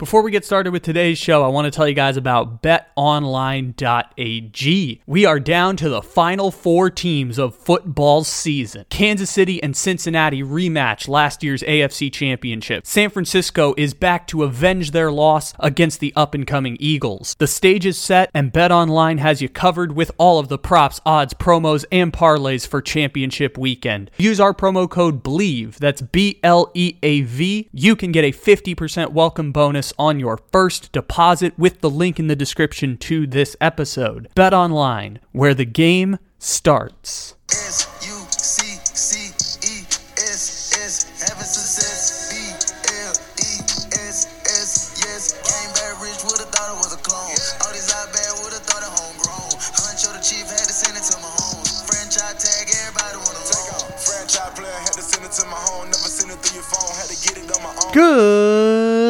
Before we get started with today's show, I want to tell you guys about betonline.ag. We are down to the final four teams of football season. Kansas City and Cincinnati rematch last year's AFC Championship. San Francisco is back to avenge their loss against the up and coming Eagles. The stage is set, and BetOnline has you covered with all of the props, odds, promos, and parlays for championship weekend. Use our promo code BLEAV, that's B L E A V. You can get a 50% welcome bonus on your first deposit with the link in the description to this episode. Bet online, where the game starts. Good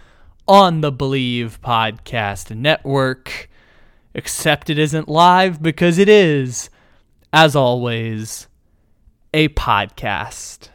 on the Bleav Podcast Network. Except it isn't live because it is, as always, a podcast.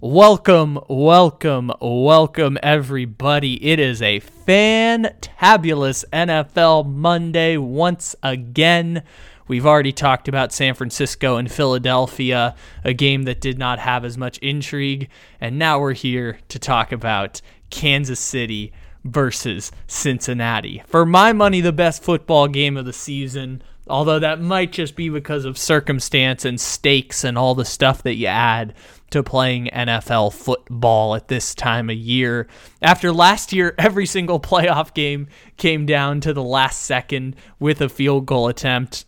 Welcome, welcome, welcome, everybody. It is a fantabulous NFL Monday once again. We've already talked about San Francisco and Philadelphia, a game that did not have as much intrigue. And now we're here to talk about Kansas City versus Cincinnati. For my money, the best football game of the season. Although that might just be because of circumstance and stakes and all the stuff that you add to playing NFL football at this time of year. After last year, every single playoff game came down to the last second with a field goal attempt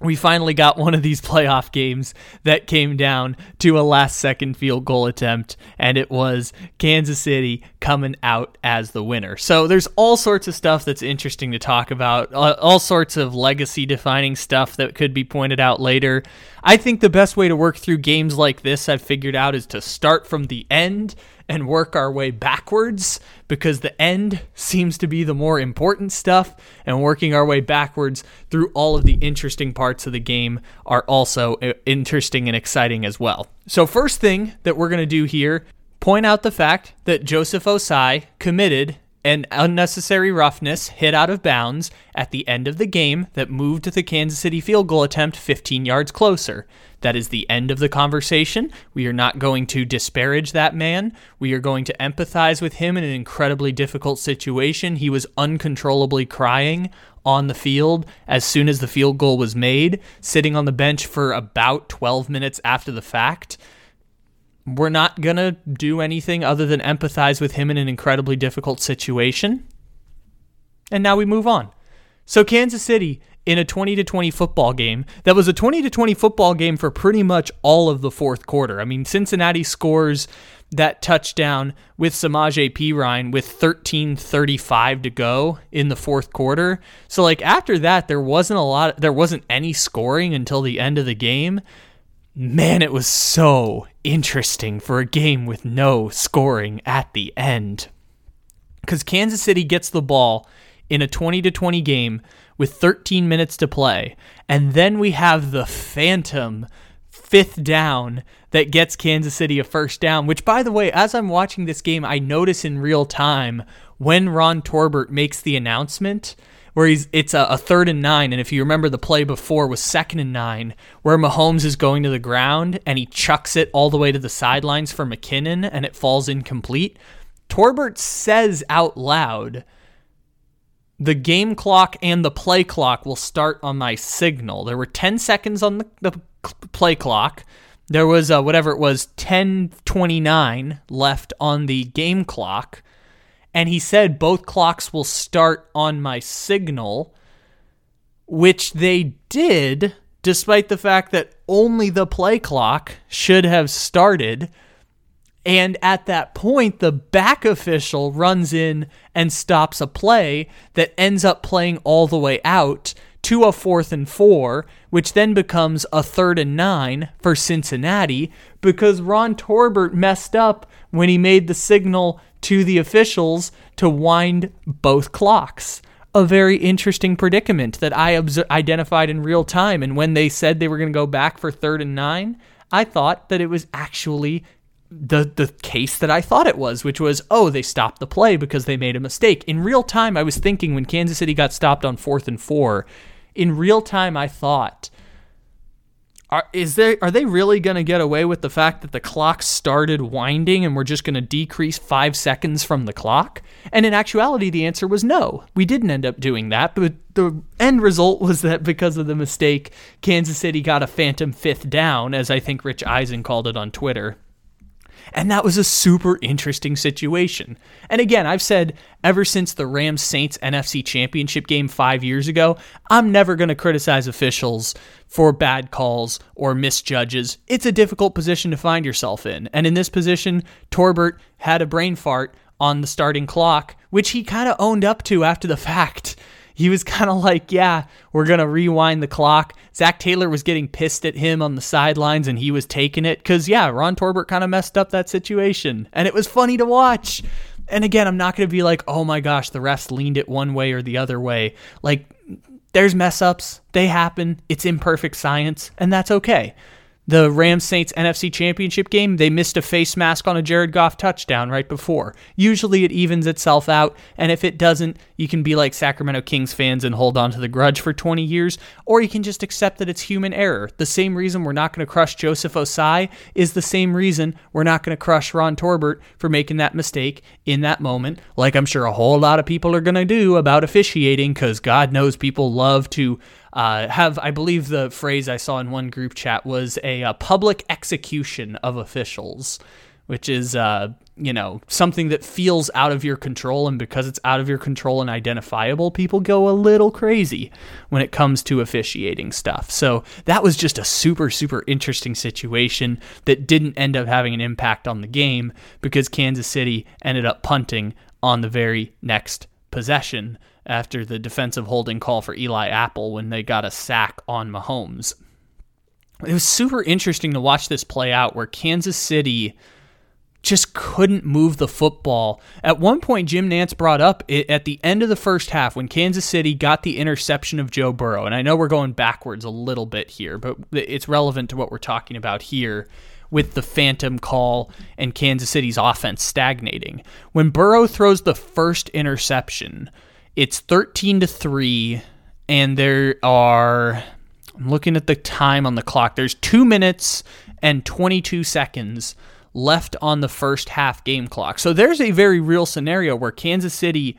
we finally got one of these playoff games that came down to a last second field goal attempt, and it was Kansas City coming out as the winner. So there's all sorts of stuff that's interesting to talk about, uh, all sorts of legacy defining stuff that could be pointed out later. I think the best way to work through games like this, I've figured out, is to start from the end and work our way backwards because the end seems to be the more important stuff, and working our way backwards through all of the interesting parts of the game are also uh, interesting and exciting as well. So, first thing that we're going to do here point out the fact that Joseph Ossai committed an unnecessary roughness hit out of bounds at the end of the game that moved the Kansas City field goal attempt 15 yards closer. That is the end of the conversation. We are not going to disparage that man. We are going to empathize with him in an incredibly difficult situation. He was uncontrollably crying on the field as soon as the field goal was made, sitting on the bench for about 12 minutes after the fact. We're not going to do anything other than empathize with him in an incredibly difficult situation. And now we move on. So, Kansas City in a 20 to 20 football game that was a 20 to 20 football game for pretty much all of the fourth quarter. I mean, Cincinnati scores that touchdown with Samaje Perine with 13:35 to go in the fourth quarter. So like after that there wasn't a lot there wasn't any scoring until the end of the game. Man, it was so interesting for a game with no scoring at the end. Cuz Kansas City gets the ball in a 20 to 20 game with 13 minutes to play. And then we have the phantom fifth down that gets Kansas City a first down, which, by the way, as I'm watching this game, I notice in real time when Ron Torbert makes the announcement where he's it's a, a, third and nine, and if you remember the play before was second and nine, where Mahomes is going to the ground and he chucks it all the way to the sidelines for McKinnon and it falls incomplete. Torbert says out loud, the game clock and the play clock will start on my signal. There were 10 seconds on the, the play clock. There was uh, whatever it was, 10:29 left on the game clock, and he said both clocks will start on my signal, which they did, despite the fact that only the play clock should have started. And at that point, the back official runs in and stops a play that ends up playing all the way out to a fourth and four, which then becomes a third and nine for Cincinnati because Ron Torbert messed up when he made the signal to the officials to wind both clocks. A very interesting predicament that I obs- identified in real time. And when they said they were going to go back for third and nine, I thought that it was actually the the case that I thought it was, which was oh they stopped the play because they made a mistake. In real time, I was thinking when Kansas City got stopped on fourth and four, in real time I thought are is there are they really going to get away with the fact that the clock started winding and we're just going to decrease 5 seconds from the clock? And in actuality the answer was no. We didn't end up doing that, but the end result was that because of the mistake, Kansas City got a phantom fifth down as I think Rich Eisen called it on Twitter. And that was a super interesting situation. And again, I've said ever since the Rams Saints NFC Championship game five years ago, I'm never going to criticize officials for bad calls or misjudges. It's a difficult position to find yourself in. And in this position, Torbert had a brain fart on the starting clock, which he kind of owned up to after the fact he was kind of like, yeah, we're going to rewind the clock. Zac Taylor was getting pissed at him on the sidelines and he was taking it because, yeah, Ron Torbert kind of messed up that situation. And it was funny to watch. And again, I'm not going to be like, oh my gosh, the refs leaned it one way or the other way. Like, there's mess ups, they happen, it's imperfect science, and that's okay the Rams Saints NFC Championship game, they missed a face mask on a Jared Goff touchdown right before. Usually it evens itself out, and if it doesn't, you can be like Sacramento Kings fans and hold on to the grudge for 20 years, or you can just accept that it's human error. The same reason we're not going to crush Joseph Ossai is the same reason we're not going to crush Ron Torbert for making that mistake in that moment, like I'm sure a whole lot of people are going to do about officiating, because God knows people love to uh, have, I believe the phrase I saw in one group chat was a, a public execution of officials, which is, uh, you know, something that feels out of your control. And because it's out of your control and identifiable, people go a little crazy when it comes to officiating stuff. So that was just a super, super interesting situation that didn't end up having an impact on the game because Kansas City ended up punting on the very next possession after the defensive holding call for Eli Apple when they got a sack on Mahomes. It was super interesting to watch this play out where Kansas City just couldn't move the football. At one point, Jim Nantz brought up it, at the end of the first half when Kansas City got the interception of Joe Burrow. And I know we're going backwards a little bit here, but it's relevant to what we're talking about here with the phantom call and Kansas City's offense stagnating. When Burrow throws the first interception, it's 13 to 3 and there are I'm looking at the time on the clock. There's 2 minutes and 22 seconds left on the first half game clock. So there's a very real scenario where Kansas City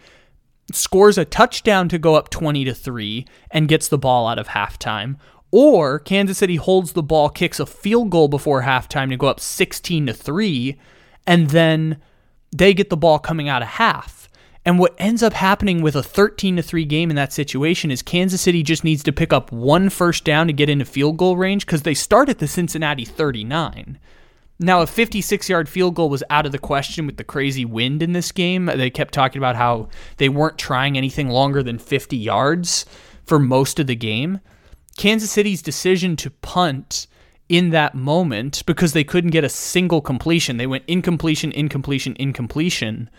scores a touchdown to go up 20 to 3 and gets the ball out of halftime or Kansas City holds the ball, kicks a field goal before halftime to go up 16 to 3 and then they get the ball coming out of half. And what ends up happening with a 13 to 3 game in that situation is Kansas City just needs to pick up one first down to get into field goal range because they start at the Cincinnati 39. Now, a 56 yard field goal was out of the question with the crazy wind in this game. They kept talking about how they weren't trying anything longer than 50 yards for most of the game. Kansas City's decision to punt in that moment because they couldn't get a single completion, they went incompletion, incompletion, incompletion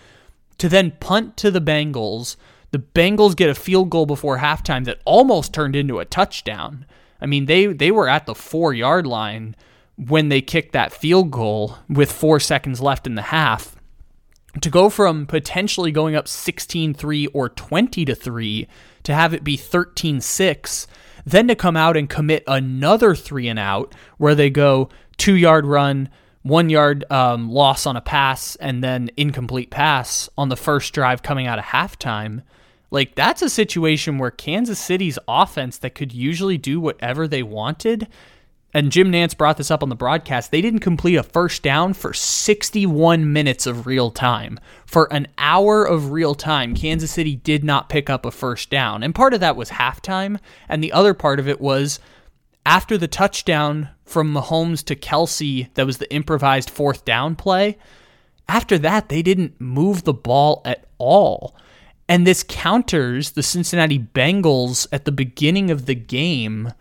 to then punt to the Bengals. The Bengals get a field goal before halftime that almost turned into a touchdown. I mean, they they were at the 4-yard line when they kicked that field goal with 4 seconds left in the half. To go from potentially going up 16-3 or 20 to 3 to have it be 13-6, then to come out and commit another 3 and out where they go 2-yard run, one yard um, loss on a pass and then incomplete pass on the first drive coming out of halftime. Like, that's a situation where Kansas City's offense that could usually do whatever they wanted. And Jim Nantz brought this up on the broadcast. They didn't complete a first down for 61 minutes of real time. For an hour of real time, Kansas City did not pick up a first down. And part of that was halftime. And the other part of it was after the touchdown from Mahomes to Kelce, that was the improvised fourth down play, after that, they didn't move the ball at all. And this counters the Cincinnati Bengals at the beginning of the game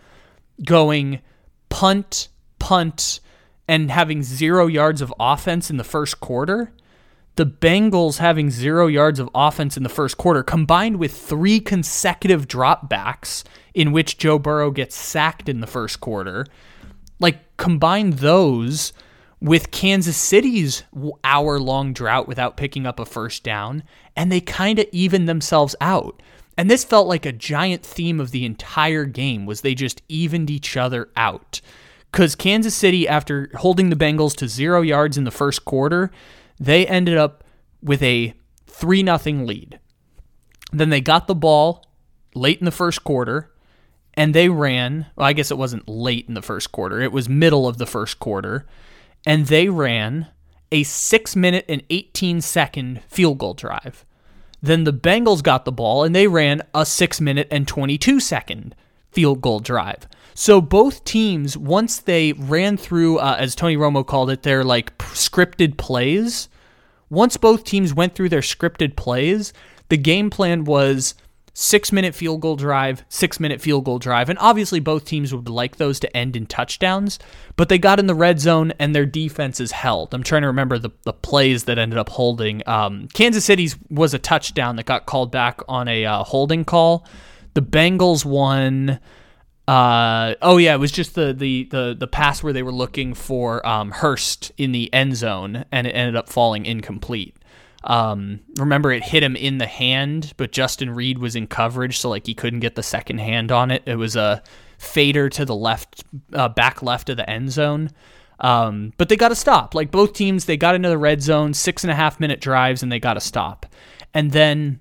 going punt, punt, and having zero yards of offense in the first quarter. The Bengals having zero yards of offense in the first quarter, combined with three consecutive dropbacks in which Joe Burrow gets sacked in the first quarter, like combine those with Kansas City's hour long drought without picking up a first down, and they kind of even themselves out. And this felt like a giant theme of the entire game was they just evened each other out. Cuz Kansas City after holding the Bengals to 0 yards in the first quarter, they ended up with a 3 nothing lead. Then they got the ball late in the first quarter and they ran, well, I guess it wasn't late in the first quarter. It was middle of the first quarter and they ran a six minute and 18 second field goal drive. Then the Bengals got the ball and they ran a six minute and 22 second field goal drive. So both teams, once they ran through, uh, as Tony Romo called it, their like scripted plays, once both teams went through their scripted plays, the game plan was six minute field goal drive, six minute field goal drive. And obviously, both teams would like those to end in touchdowns, but they got in the red zone and their defenses held. I'm trying to remember the, the plays that ended up holding. Um, Kansas City's was a touchdown that got called back on a uh, holding call. The Bengals won. Uh, oh yeah, it was just the, the the the pass where they were looking for um, Hurst in the end zone, and it ended up falling incomplete. Um, remember, it hit him in the hand, but Justin Reid was in coverage, so like he couldn't get the second hand on it. It was a fader to the left, uh, back left of the end zone. Um, but they got to stop. Like both teams, they got into the red zone, six and a half minute drives, and they got to stop. And then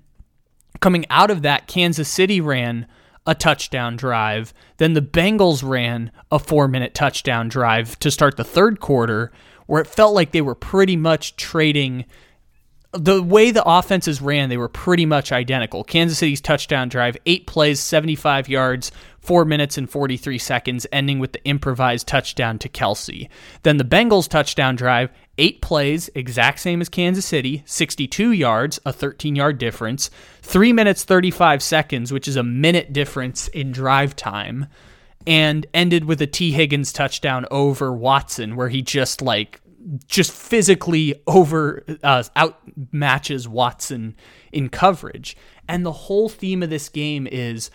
coming out of that, Kansas City ran a touchdown drive. Then the Bengals ran a four minute touchdown drive to start the third quarter, where it felt like they were pretty much trading the way the offenses ran, they were pretty much identical. Kansas City's touchdown drive, eight plays, 75 yards, four minutes and 43 seconds, ending with the improvised touchdown to Kelce. Then the Bengals' touchdown drive, eight plays, exact same as Kansas City, 62 yards, a 13 yard difference, three minutes, 35 seconds, which is a minute difference in drive time. And ended with a Tee Higgins touchdown over Watson, where he just like just physically over uh, out matches Watson in coverage. And the whole theme of this game is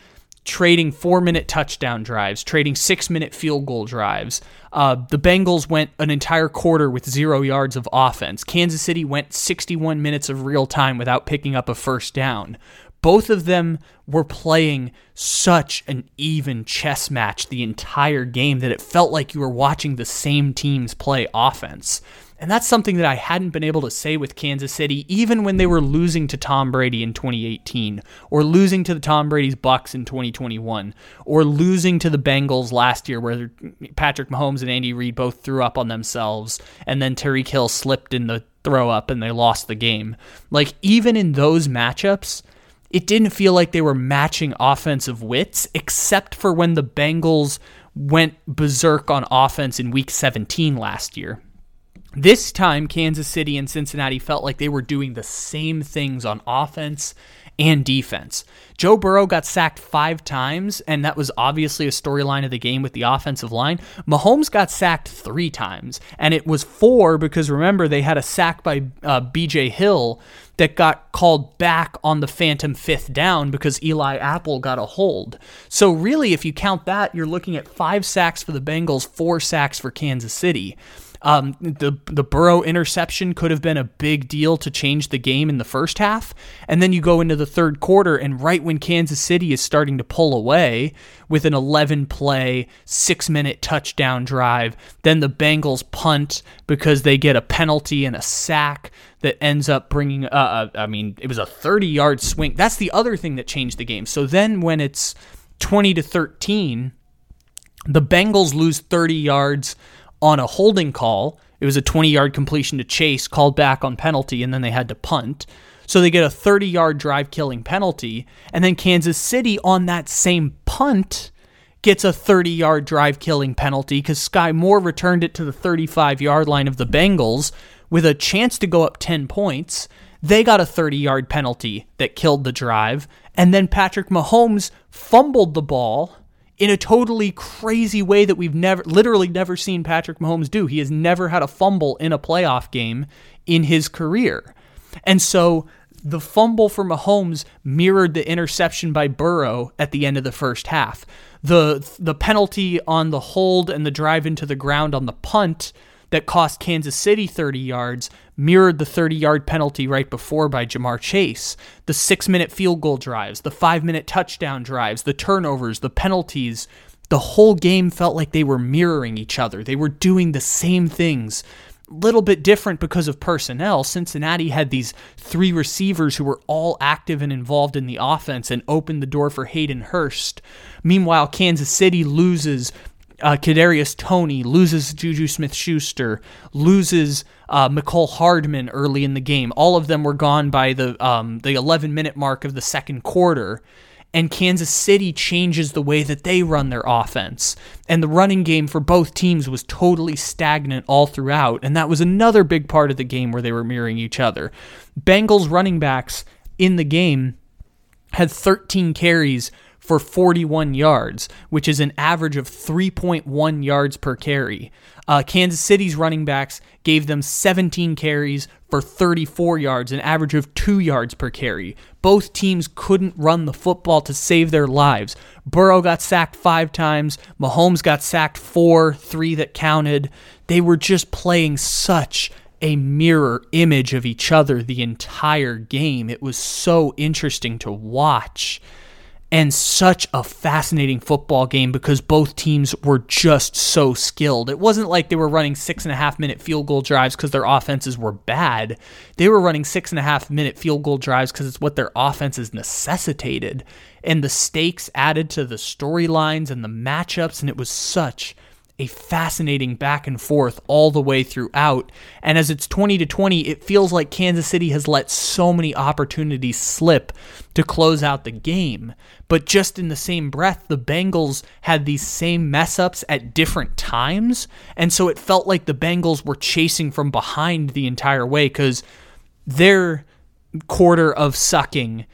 trading four minute touchdown drives, trading six minute field goal drives. Uh, the Bengals went an entire quarter with zero yards of offense. Kansas City went 61 minutes of real time without picking up a first down. Both of them were playing such an even chess match the entire game that it felt like you were watching the same teams play offense. And that's something that I hadn't been able to say with Kansas City, even when they were losing to Tom Brady in 2018, or losing to the Tom Brady's Bucks in 2021, or losing to the Bengals last year, where Patrick Mahomes and Andy Reid both threw up on themselves, and then Tyreek Hill slipped in the throw up and they lost the game. Like, even in those matchups, it didn't feel like they were matching offensive wits, except for when the Bengals went berserk on offense in week 17 last year. This time, Kansas City and Cincinnati felt like they were doing the same things on offense and defense. Joe Burrow got sacked five times, and that was obviously a storyline of the game with the offensive line. Mahomes got sacked three times, and it was four because remember, they had a sack by uh, BJ Hill that got called back on the phantom fifth down because Eli Apple got a hold. So, really, if you count that, you're looking at five sacks for the Bengals, four sacks for Kansas City. Um, the the Burrow interception could have been a big deal to change the game in the first half, and then you go into the third quarter, and right when Kansas City is starting to pull away with an 11 play, six minute touchdown drive, then the Bengals punt because they get a penalty and a sack that ends up bringing. Uh, uh I mean, it was a 30 yard swing. That's the other thing that changed the game. So then when it's 20 to 13, the Bengals lose 30 yards on a holding call. It was a 20 yard completion to Chase called back on penalty, and then they had to punt. So they get a 30 yard drive killing penalty. And then Kansas City on that same punt gets a 30 yard drive killing penalty because Skyy Moore returned it to the 35 yard line of the Bengals with a chance to go up 10 points. They got a 30 yard penalty that killed the drive. And then Patrick Mahomes fumbled the ball in a totally crazy way that we've never, literally never seen Patrick Mahomes do. He has never had a fumble in a playoff game in his career. And so the fumble for Mahomes mirrored the interception by Burrow at the end of the first half. The the penalty on the hold and the drive into the ground on the punt that cost Kansas City 30 yards mirrored the 30 yard penalty right before by Ja'Marr Chase. The six minute field goal drives, the five minute touchdown drives, the turnovers, the penalties, the whole game felt like they were mirroring each other. They were doing the same things. A little bit different because of personnel. Cincinnati had these three receivers who were all active and involved in the offense and opened the door for Hayden Hurst. Meanwhile, Kansas City loses uh, Kadarius Toney loses Juju Smith Schuster, loses uh, Mecole Hardman early in the game. All of them were gone by the um, the 11 minute mark of the second quarter. And Kansas City changes the way that they run their offense. And the running game for both teams was totally stagnant all throughout. And that was another big part of the game where they were mirroring each other. Bengals running backs in the game had 13 carries for 41 yards, which is an average of 3.1 yards per carry. Uh, Kansas City's running backs gave them 17 carries for 34 yards, an average of 2 yards per carry. Both teams couldn't run the football to save their lives. Burrow got sacked five times, Mahomes got sacked four, three that counted. They were just playing such a mirror image of each other the entire game. It was so interesting to watch and such a fascinating football game because both teams were just so skilled. It wasn't like they were running six and a half minute field goal drives because their offenses were bad. They were running six and a half minute field goal drives because it's what their offenses necessitated. And the stakes added to the storylines and the matchups, and it was such a fascinating back and forth all the way throughout. And as it's 20 to 20, it feels like Kansas City has let so many opportunities slip to close out the game. But just in the same breath, the Bengals had these same mess ups at different times. And so it felt like the Bengals were chasing from behind the entire way because their quarter of sucking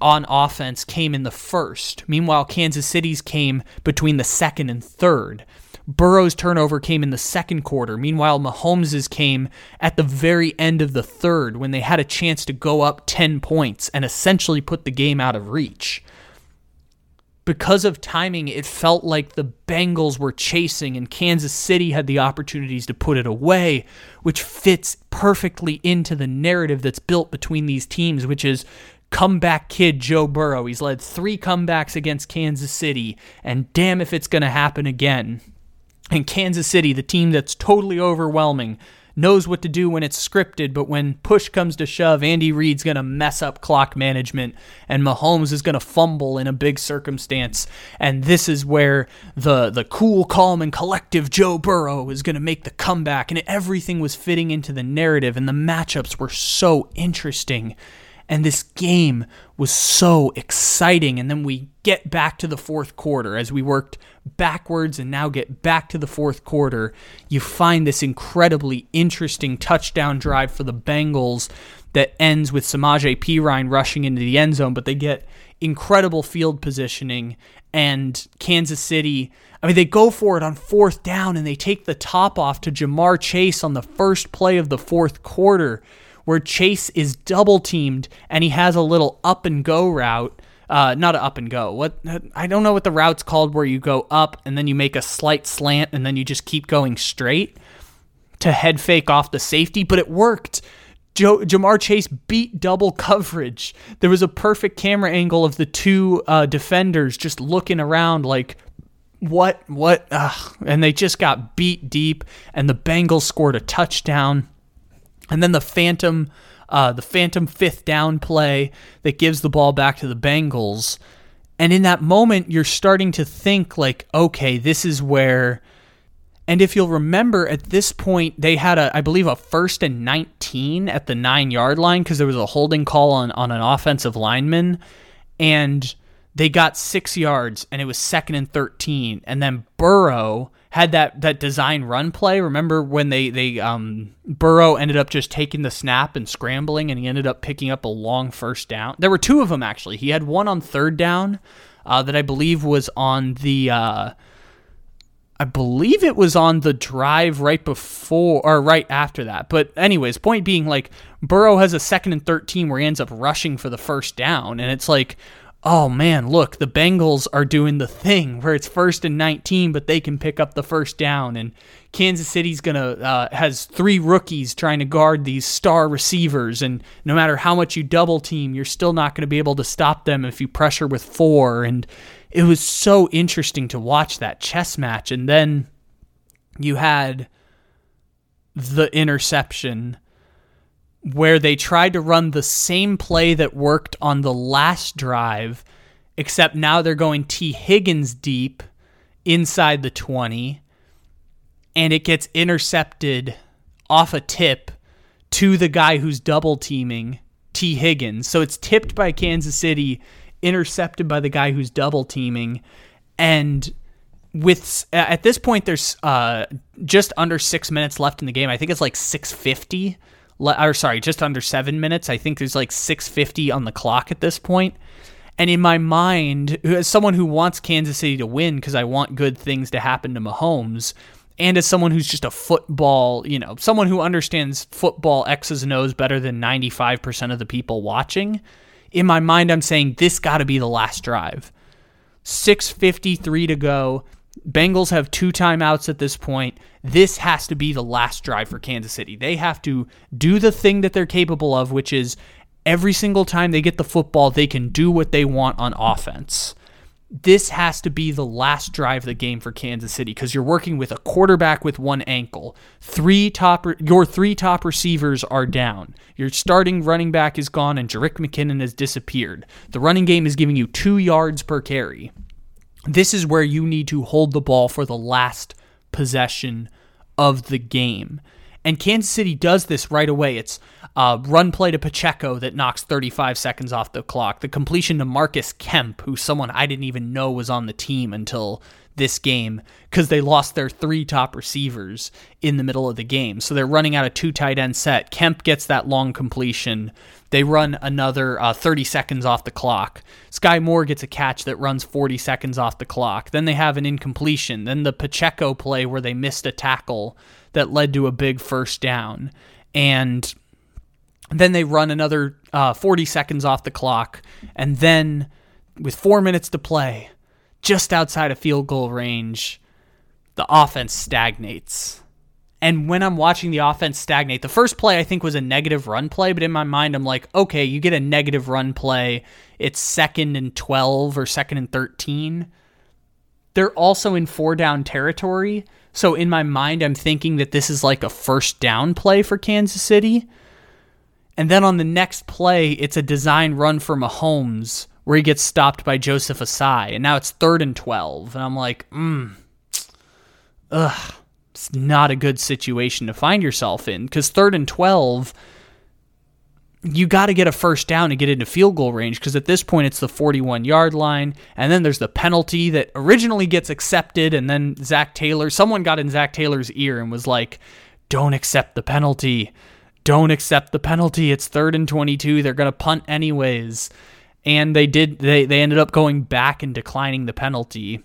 on offense came in the first. Meanwhile, Kansas City's came between the second and third. Burrow's turnover came in the second quarter. Meanwhile, Mahomes's came at the very end of the third when they had a chance to go up 10 points and essentially put the game out of reach. Because of timing, it felt like the Bengals were chasing and Kansas City had the opportunities to put it away, which fits perfectly into the narrative that's built between these teams, which is comeback kid Joe Burrow. He's led three comebacks against Kansas City, and damn if it's going to happen again. And Kansas City, the team that's totally overwhelming, knows what to do when it's scripted, but when push comes to shove, Andy Reid's going to mess up clock management and Mahomes is going to fumble in a big circumstance. And this is where the the cool, calm and collective Joe Burrow is going to make the comeback and everything was fitting into the narrative and the matchups were so interesting. And this game was so exciting. And then we get back to the fourth quarter as we worked backwards and now get back to the fourth quarter. You find this incredibly interesting touchdown drive for the Bengals that ends with Samaje Perine rushing into the end zone, but they get incredible field positioning and Kansas City. I mean, they go for it on fourth down and they take the top off to Ja'Marr Chase on the first play of the fourth quarter where Chase is double teamed and he has a little up and go route. Uh, not an up and go. What I don't know what the route's called where you go up and then you make a slight slant and then you just keep going straight to head fake off the safety, but it worked. Joe, Ja'Marr Chase beat double coverage. There was a perfect camera angle of the two uh, defenders just looking around like, what, what, Ugh. and they just got beat deep. And the Bengals scored a touchdown. And then the phantom, uh, the phantom fifth down play that gives the ball back to the Bengals. And in that moment, you're starting to think like, okay, this is where. And if you'll remember, at this point, they had a, I believe, a first and 19 at the nine yard line because there was a holding call on on an offensive lineman, and they got six yards and it was second and 13. And then Burrow had that, that design run play. Remember when they, they, um, Burrow ended up just taking the snap and scrambling and he ended up picking up a long first down. There were two of them actually. He had one on third down, uh, that I believe was on the, uh, I believe it was on the drive right before or right after that. But anyways, point being like Burrow has a second and 13 where he ends up rushing for the first down and it's like oh man, look, the Bengals are doing the thing where it's first and 19, but they can pick up the first down. And Kansas City's gonna uh, has three rookies trying to guard these star receivers, and no matter how much you double team, you're still not going to be able to stop them if you pressure with four. And it was so interesting to watch that chess match, and then you had the interception where they tried to run the same play that worked on the last drive, except now they're going Tee Higgins deep inside the 20, and it gets intercepted off a tip to the guy who's double teaming Tee Higgins. So it's tipped by Kansas City, intercepted by the guy who's double teaming, and with at this point there's uh, just under six minutes left in the game. I think it's like six fifty or sorry, just under seven minutes. I think there's like 650 on the clock at this point. And in my mind, as someone who wants Kansas City to win because I want good things to happen to Mahomes, and as someone who's just a football, you know, someone who understands football X's and O's better than 95% of the people watching, in my mind, I'm saying this got to be the last drive. 6.53 to go. Bengals have two timeouts at this point. This has to be the last drive for Kansas City. They have to do the thing that they're capable of, which is every single time they get the football, they can do what they want on offense. This has to be the last drive of the game for Kansas City because you're working with a quarterback with one ankle. Three top, your three top receivers are down. Your starting running back is gone, and Jerick McKinnon has disappeared. The running game is giving you two yards per carry. This is where you need to hold the ball for the last possession of the game. And Kansas City does this right away. It's a run play to Pacheco that knocks 35 seconds off the clock. The completion to Marcus Kemp, who's someone I didn't even know was on the team until this game because they lost their three top receivers in the middle of the game. So they're running out a two tight end set. Kemp gets that long completion. They run another uh, 30 seconds off the clock. Skyy Moore gets a catch that runs 40 seconds off the clock. Then they have an incompletion. Then the Pacheco play where they missed a tackle that led to a big first down. And then they run another uh, 40 seconds off the clock. And then with four minutes to play, just outside of field goal range, the offense stagnates. And when I'm watching the offense stagnate, the first play I think was a negative run play, but in my mind, I'm like, okay, you get a negative run play. It's second and 12 or second and 13. They're also in four down territory. So in my mind, I'm thinking that this is like a first down play for Kansas City. And then on the next play, it's a design run for Mahomes where he gets stopped by Joseph Ossai. And now it's third and 12. And I'm like, mm, ugh it's not a good situation to find yourself in because third and 12 you got to get a first down to get into field goal range because at this point it's the 41 yard line and then there's the penalty that originally gets accepted and then Zac Taylor someone got in Zac Taylor's ear and was like don't accept the penalty don't accept the penalty it's third and 22 they're going to punt anyways and they did they they ended up going back and declining the penalty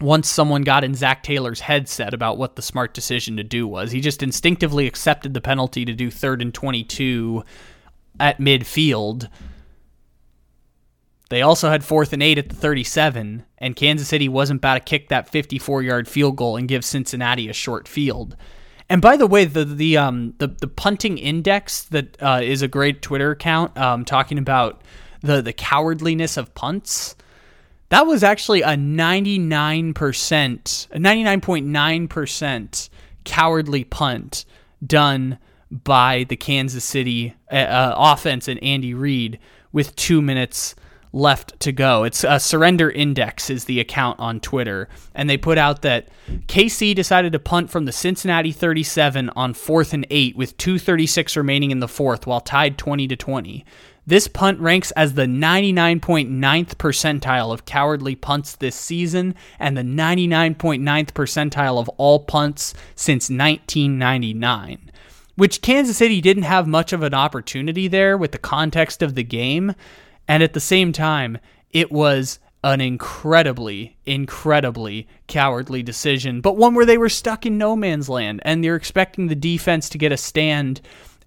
once someone got in Zac Taylor's headset about what the smart decision to do was. He just instinctively accepted the penalty to do third and 22 at midfield. They also had fourth and eight at the 37, and Kansas City wasn't about to kick that 54 yard field goal and give Cincinnati a short field. And by the way, the the um the, the punting index that uh, is a great Twitter account um, talking about the the cowardliness of punts that was actually a 99%, a 99.9% cowardly punt done by the Kansas City uh, uh, offense and Andy Reid with two minutes left to go. It's a surrender index is the account on Twitter, and they put out that KC decided to punt from the Cincinnati 37 on fourth and eight with 2:36 remaining in the fourth, while tied 20 to 20. This punt ranks as the 99.9th percentile of cowardly punts this season and the 99.9th percentile of all punts since 1999. Which Kansas City didn't have much of an opportunity there with the context of the game. And at the same time, it was an incredibly, incredibly cowardly decision, but one where they were stuck in no man's land and they're expecting the defense to get a stand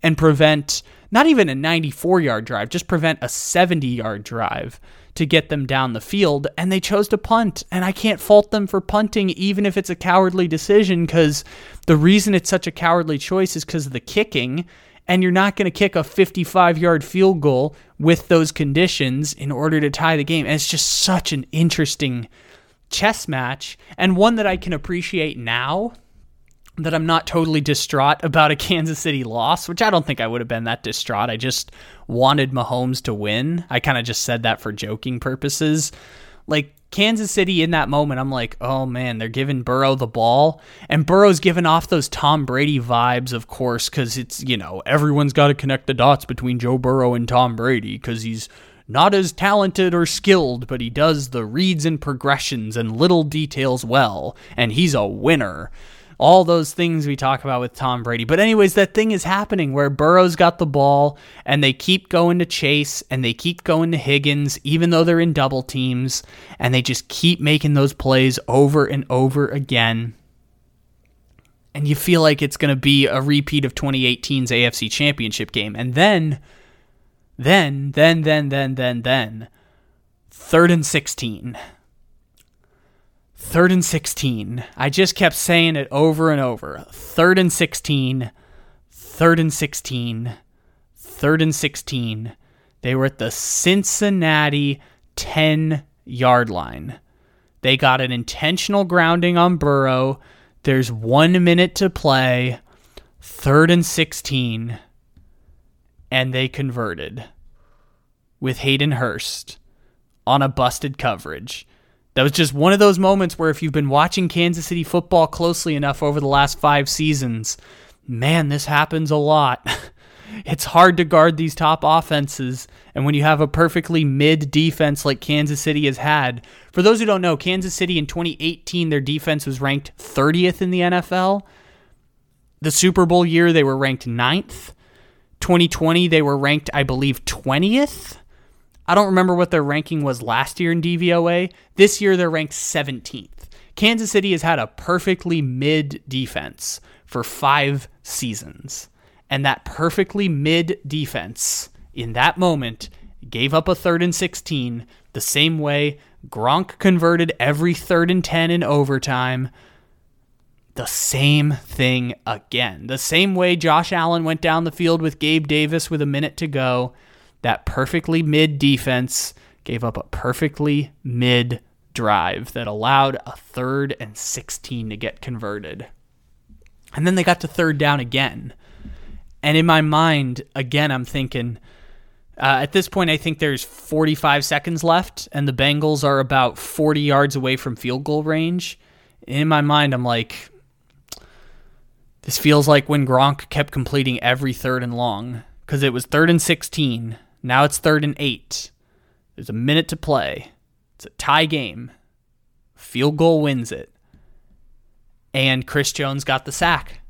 and prevent not even a 94 yard drive, just prevent a 70 yard drive to get them down the field. And they chose to punt. And I can't fault them for punting, even if it's a cowardly decision, because the reason it's such a cowardly choice is because of the kicking and you're not going to kick a 55 yard field goal with those conditions in order to tie the game. And it's just such an interesting chess match and one that I can appreciate now that I'm not totally distraught about a Kansas City loss, which I don't think I would have been that distraught. I just wanted Mahomes to win. I kind of just said that for joking purposes. Like Kansas City in that moment, I'm like, oh man, they're giving Burrow the ball. And Burrow's giving off those Tom Brady vibes, of course, because it's, you know, everyone's got to connect the dots between Joe Burrow and Tom Brady because he's not as talented or skilled, but he does the reads and progressions and little details well. And he's a winner all those things we talk about with Tom Brady. But, anyways, that thing is happening where Burrow's got the ball and they keep going to Chase and they keep going to Higgins, even though they're in double teams, and they just keep making those plays over and over again. And you feel like it's going to be a repeat of 2018's AFC Championship game. And then, then, then, then, then, then, then, third and 16 Third and 16. I just kept saying it over and over. Third and 16. Third and 16. Third and 16. They were at the Cincinnati 10 yard line. They got an intentional grounding on Burrow. There's one minute to play. Third and 16. And they converted with Hayden Hurst on a busted coverage. That was just one of those moments where if you've been watching Kansas City football closely enough over the last five seasons, man, this happens a lot. it's hard to guard these top offenses. And when you have a perfectly mid defense like Kansas City has had, for those who don't know, Kansas City in 2018, their defense was ranked 30th in the NFL. The Super Bowl year, they were ranked 9th. 2020, they were ranked, I believe, 20th. I don't remember what their ranking was last year in DVOA. This year they're ranked 17th. Kansas City has had a perfectly mid defense for five seasons. And that perfectly mid defense in that moment gave up a third and 16 the same way Gronk converted every third and 10 in overtime. The same thing again. The same way Josh Allen went down the field with Gabe Davis with a minute to go that perfectly mid defense gave up a perfectly mid drive that allowed a third and 16 to get converted. And then they got to third down again. And in my mind, again, I'm thinking, uh, at this point, I think there's 45 seconds left, and the Bengals are about 40 yards away from field goal range. In my mind, I'm like, this feels like when Gronk kept completing every third and long because it was third and 16 now it's third and eight. There's a minute to play. It's a tie game. Field goal wins it. And Chris Jones got the sack.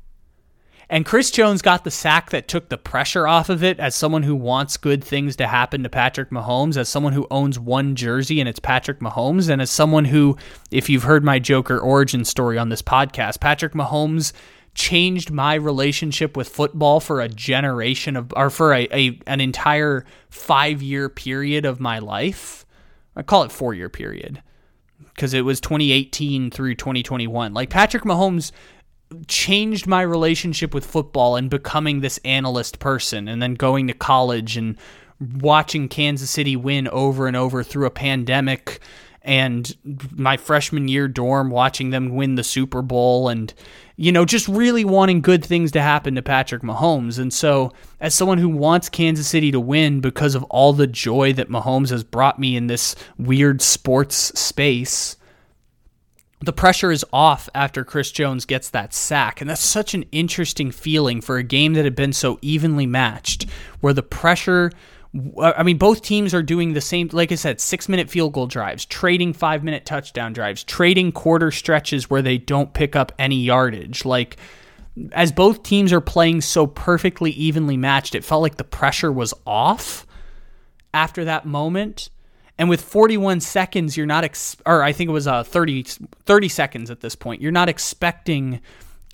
And Chris Jones got the sack that took the pressure off of it as someone who wants good things to happen to Patrick Mahomes, as someone who owns one jersey and it's Patrick Mahomes, and as someone who, if you've heard my Joker origin story on this podcast, Patrick Mahomes changed my relationship with football for a generation of or for a, a an entire five year period of my life. I call it four year period because it was 2018 through 2021. Like Patrick Mahomes changed my relationship with football and becoming this analyst person and then going to college and watching Kansas City win over and over through a pandemic and my freshman year dorm watching them win the Super Bowl and you know just really wanting good things to happen to Patrick Mahomes. And so as someone who wants Kansas City to win because of all the joy that Mahomes has brought me in this weird sports space, the pressure is off after Chris Jones gets that sack. And that's such an interesting feeling for a game that had been so evenly matched, where the pressure I mean, both teams are doing the same, like I said, six minute field goal drives, trading five minute touchdown drives, trading quarter stretches where they don't pick up any yardage. Like, as both teams are playing so perfectly evenly matched, it felt like the pressure was off after that moment. And with 41 seconds, you're not, ex- or I think it was uh, 30, 30 seconds at this point, you're not expecting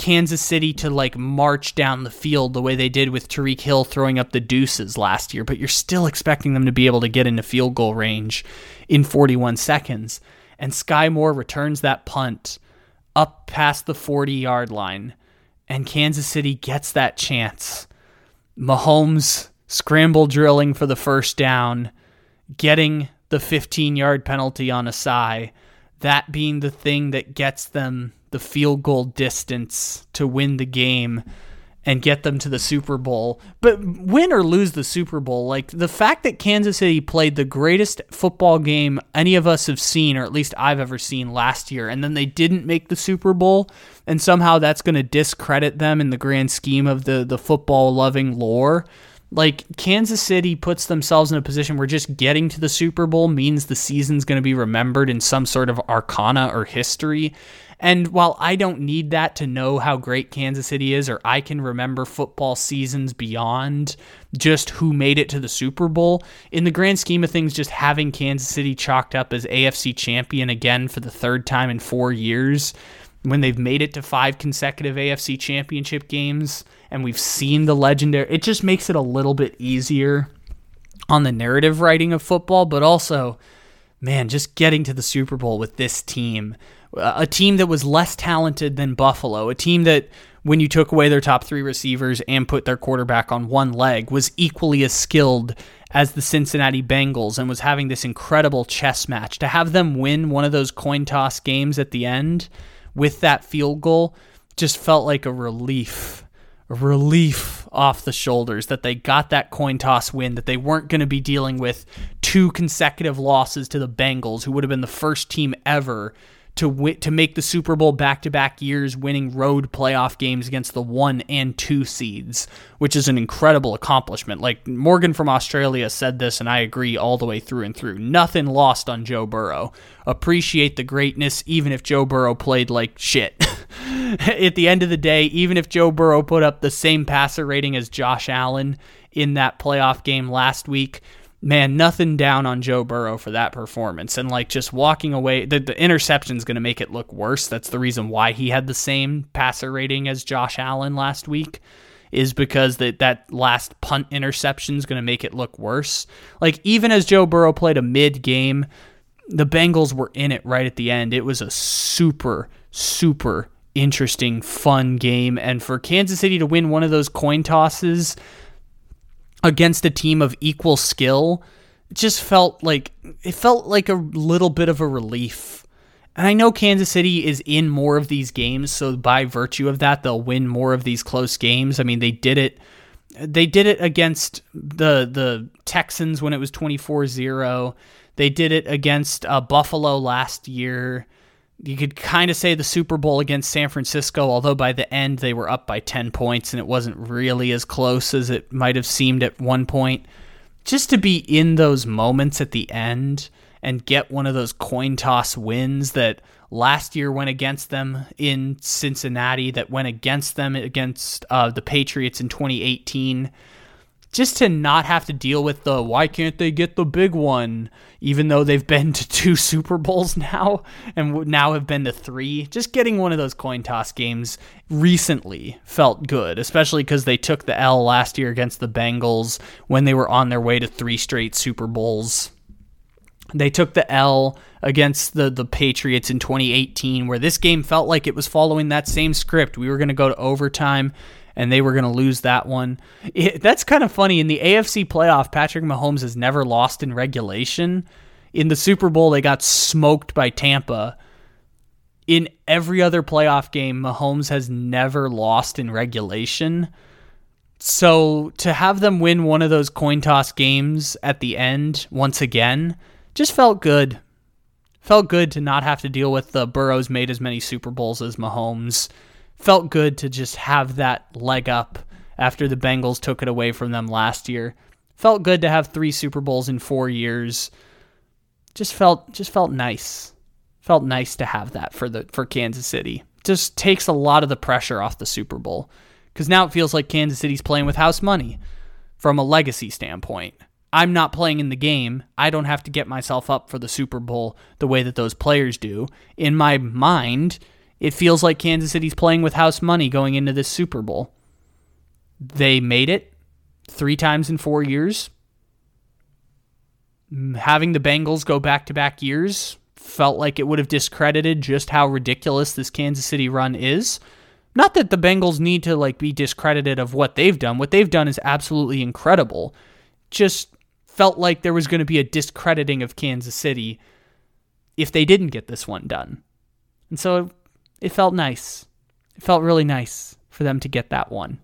Kansas City to like march down the field the way they did with Tyreek Hill throwing up the deuces last year, but you're still expecting them to be able to get into field goal range in 41 seconds. And Skyy Moore returns that punt up past the 40 yard line, and Kansas City gets that chance. Mahomes scramble drilling for the first down, getting the 15 yard penalty on Ossai, that being the thing that gets them the field goal distance to win the game and get them to the Super Bowl. But win or lose the Super Bowl, like the fact that Kansas City played the greatest football game any of us have seen, or at least I've ever seen last year, and then they didn't make the Super Bowl, and somehow that's going to discredit them in the grand scheme of the, the football loving lore. Like Kansas City puts themselves in a position where just getting to the Super Bowl means the season's going to be remembered in some sort of arcana or history. And while I don't need that to know how great Kansas City is, or I can remember football seasons beyond just who made it to the Super Bowl, in the grand scheme of things, just having Kansas City chalked up as AFC champion again for the third time in four years, when they've made it to five consecutive AFC championship games, and we've seen the legendary, it just makes it a little bit easier on the narrative writing of football, but also, man, just getting to the Super Bowl with this team a team that was less talented than Buffalo, a team that when you took away their top three receivers and put their quarterback on one leg was equally as skilled as the Cincinnati Bengals and was having this incredible chess match. To have them win one of those coin toss games at the end with that field goal just felt like a relief. A relief off the shoulders that they got that coin toss win, that they weren't going to be dealing with two consecutive losses to the Bengals, who would have been the first team ever to w- to make the Super Bowl back to back years, winning road playoff games against the one and two seeds, which is an incredible accomplishment. Like Morgan from Australia said this, and I agree all the way through and through. Nothing lost on Joe Burrow. Appreciate the greatness, even if Joe Burrow played like shit. At the end of the day, even if Joe Burrow put up the same passer rating as Josh Allen in that playoff game last week, man, nothing down on Joe Burrow for that performance. And like just walking away, the, the interception is going to make it look worse. That's the reason why he had the same passer rating as Josh Allen last week. Is because that that last punt interception is going to make it look worse. Like even as Joe Burrow played a mid game, the Bengals were in it right at the end. It was a super super interesting, fun game. And for Kansas City to win one of those coin tosses against a team of equal skill just felt like it felt like a little bit of a relief. And I know Kansas City is in more of these games, so by virtue of that they'll win more of these close games. I mean, they did it they did it against the the Texans when it was 24-0. They did it against uh, Buffalo last year you could kind of say the Super Bowl against San Francisco, although by the end they were up by 10 points and it wasn't really as close as it might have seemed at one point. Just to be in those moments at the end and get one of those coin toss wins that last year went against them in Cincinnati, that went against them against uh, the Patriots in 2018 just to not have to deal with the why can't they get the big one even though they've been to two Super Bowls now and now have been to three. Just getting one of those coin toss games recently felt good, especially because they took the L last year against the Bengals when they were on their way to three straight Super Bowls. They took the L against the, the Patriots in 2018, where this game felt like it was following that same script. We were going to go to overtime and they were going to lose that one. It, that's kind of funny. In the AFC playoff, Patrick Mahomes has never lost in regulation. In the Super Bowl, they got smoked by Tampa. In every other playoff game, Mahomes has never lost in regulation. So to have them win one of those coin toss games at the end once again just felt good. Felt good to not have to deal with the Burrows made as many Super Bowls as Mahomes. Felt good to just have that leg up after the Bengals took it away from them last year. Felt good to have 3 Super Bowls in 4 years. Just felt just felt nice. Felt nice to have that for the for Kansas City. Just takes a lot of the pressure off the Super Bowl because now it feels like Kansas City's playing with house money from a legacy standpoint. I'm not playing in the game. I don't have to get myself up for the Super Bowl the way that those players do. In my mind, it feels like Kansas City's playing with house money going into this Super Bowl. They made it three times in four years. Having the Bengals go back to back years felt like it would have discredited just how ridiculous this Kansas City run is. Not that the Bengals need to like be discredited of what they've done. What they've done is absolutely incredible. Just felt like there was going to be a discrediting of Kansas City if they didn't get this one done. And so it felt nice. It felt really nice for them to get that one.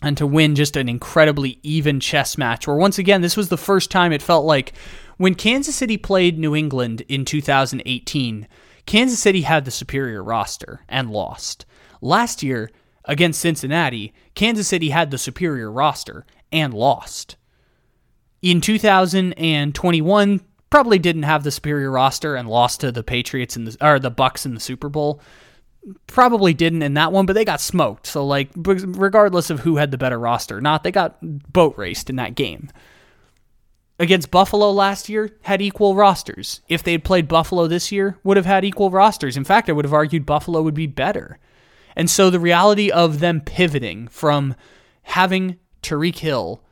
And to win just an incredibly even chess match, where once again, this was the first time it felt like when Kansas City played New England in 2018, Kansas City had the superior roster and lost. Last year, against Cincinnati, Kansas City had the superior roster and lost. In 2021, probably didn't have the superior roster and lost to the Patriots and the or the Bucs in the Super Bowl. Probably didn't in that one, but they got smoked. So like regardless of who had the better roster, not they got boat raced in that game. Against Buffalo last year, had equal rosters. If they had played Buffalo this year, would have had equal rosters. In fact, I would have argued Buffalo would be better. And so the reality of them pivoting from having Tyreek Hill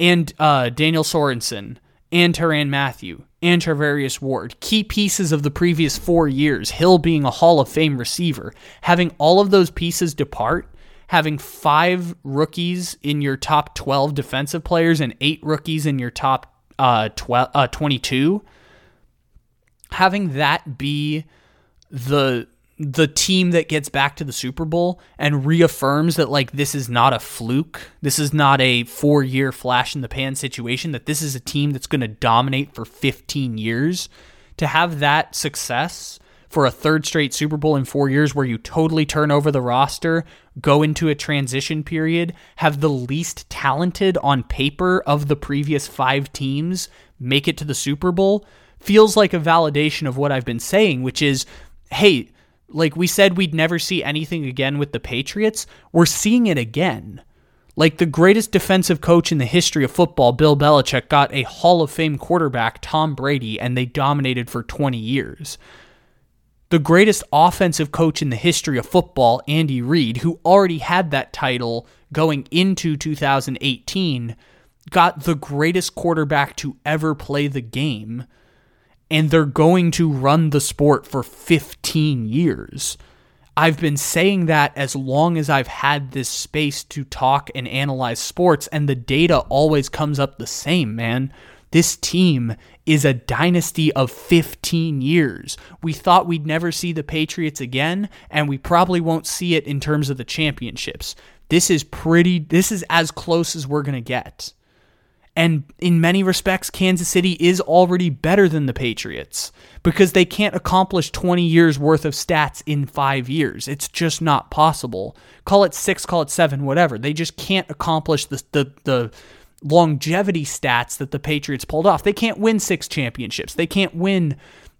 and uh, Daniel Sorensen and Tyrann Mathieu and Charvarius Ward, key pieces of the previous four years, Hill being a Hall of Fame receiver, having all of those pieces depart, having five rookies in your top 12 defensive players and eight rookies in your top uh, 12, uh, 22, having that be the the team that gets back to the Super Bowl and reaffirms that like this is not a fluke. This is not a 4-year flash in the pan situation that this is a team that's going to dominate for 15 years. To have that success for a third straight Super Bowl in 4 years where you totally turn over the roster, go into a transition period, have the least talented on paper of the previous 5 teams make it to the Super Bowl feels like a validation of what I've been saying, which is hey, like we said, we'd never see anything again with the Patriots. We're seeing it again. Like the greatest defensive coach in the history of football, Bill Belichick, got a Hall of Fame quarterback, Tom Brady, and they dominated for 20 years. The greatest offensive coach in the history of football, Andy Reid, who already had that title going into 2018, got the greatest quarterback to ever play the game and they're going to run the sport for 15 years. I've been saying that as long as I've had this space to talk and analyze sports, and the data always comes up the same, man. This team is a dynasty of 15 years. We thought we'd never see the Patriots again, and we probably won't see it in terms of the championships. This is pretty, this is as close as we're going to get. And in many respects, Kansas City is already better than the Patriots because they can't accomplish 20 years worth of stats in five years. It's just not possible. Call it six, call it seven, whatever. They just can't accomplish the, the, the longevity stats that the Patriots pulled off. They can't win six championships. They can't win.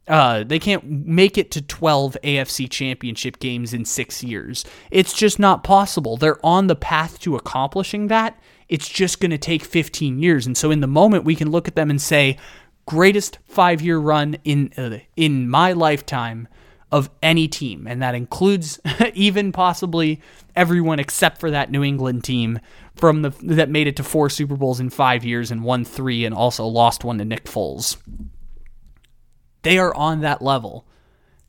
Uh, they can't make it to 12 AFC championship games in six years. It's just not possible. They're on the path to accomplishing that it's just going to take 15 years. And so in the moment, we can look at them and say, greatest five year run in uh, in my lifetime of any team, and that includes even possibly everyone except for that New England team from the that made it to four Super Bowls in five years and won three, and also lost one to Nick Foles. They are on that level.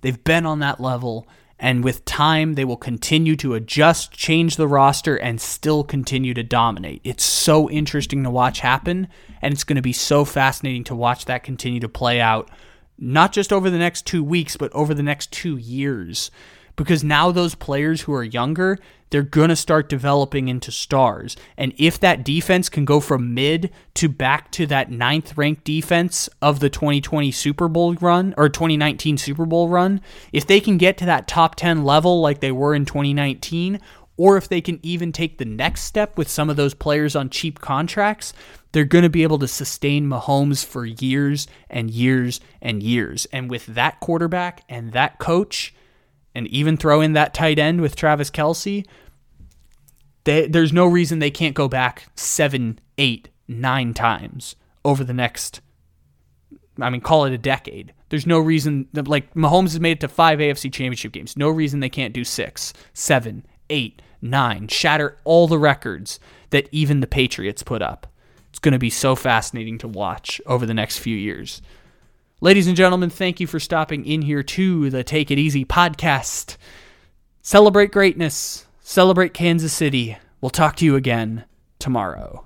They've been on that level, And with time, they will continue to adjust, change the roster, and still continue to dominate. It's so interesting to watch happen, and it's going to be so fascinating to watch that continue to play out, not just over the next two weeks, but over the next two years because now those players who are younger, they're going to start developing into stars. And if that defense can go from mid to back to that ninth ranked defense of the 2020 Super Bowl run or 2019 Super Bowl run, if they can get to that top 10 level like they were in 2019, or if they can even take the next step with some of those players on cheap contracts, they're going to be able to sustain Mahomes for years and years and years. And with that quarterback and that coach, and even throw in that tight end with Travis Kelce, they, there's no reason they can't go back seven, eight, nine times over the next, I mean, call it a decade. There's no reason that, like, Mahomes has made it to five AFC championship games. No reason they can't do six, seven, eight, nine, shatter all the records that even the Patriots put up. It's going to be so fascinating to watch over the next few years. Ladies and gentlemen, thank you for stopping in here to the Take It Easy podcast. Celebrate greatness, celebrate Kansas City. We'll talk to you again tomorrow.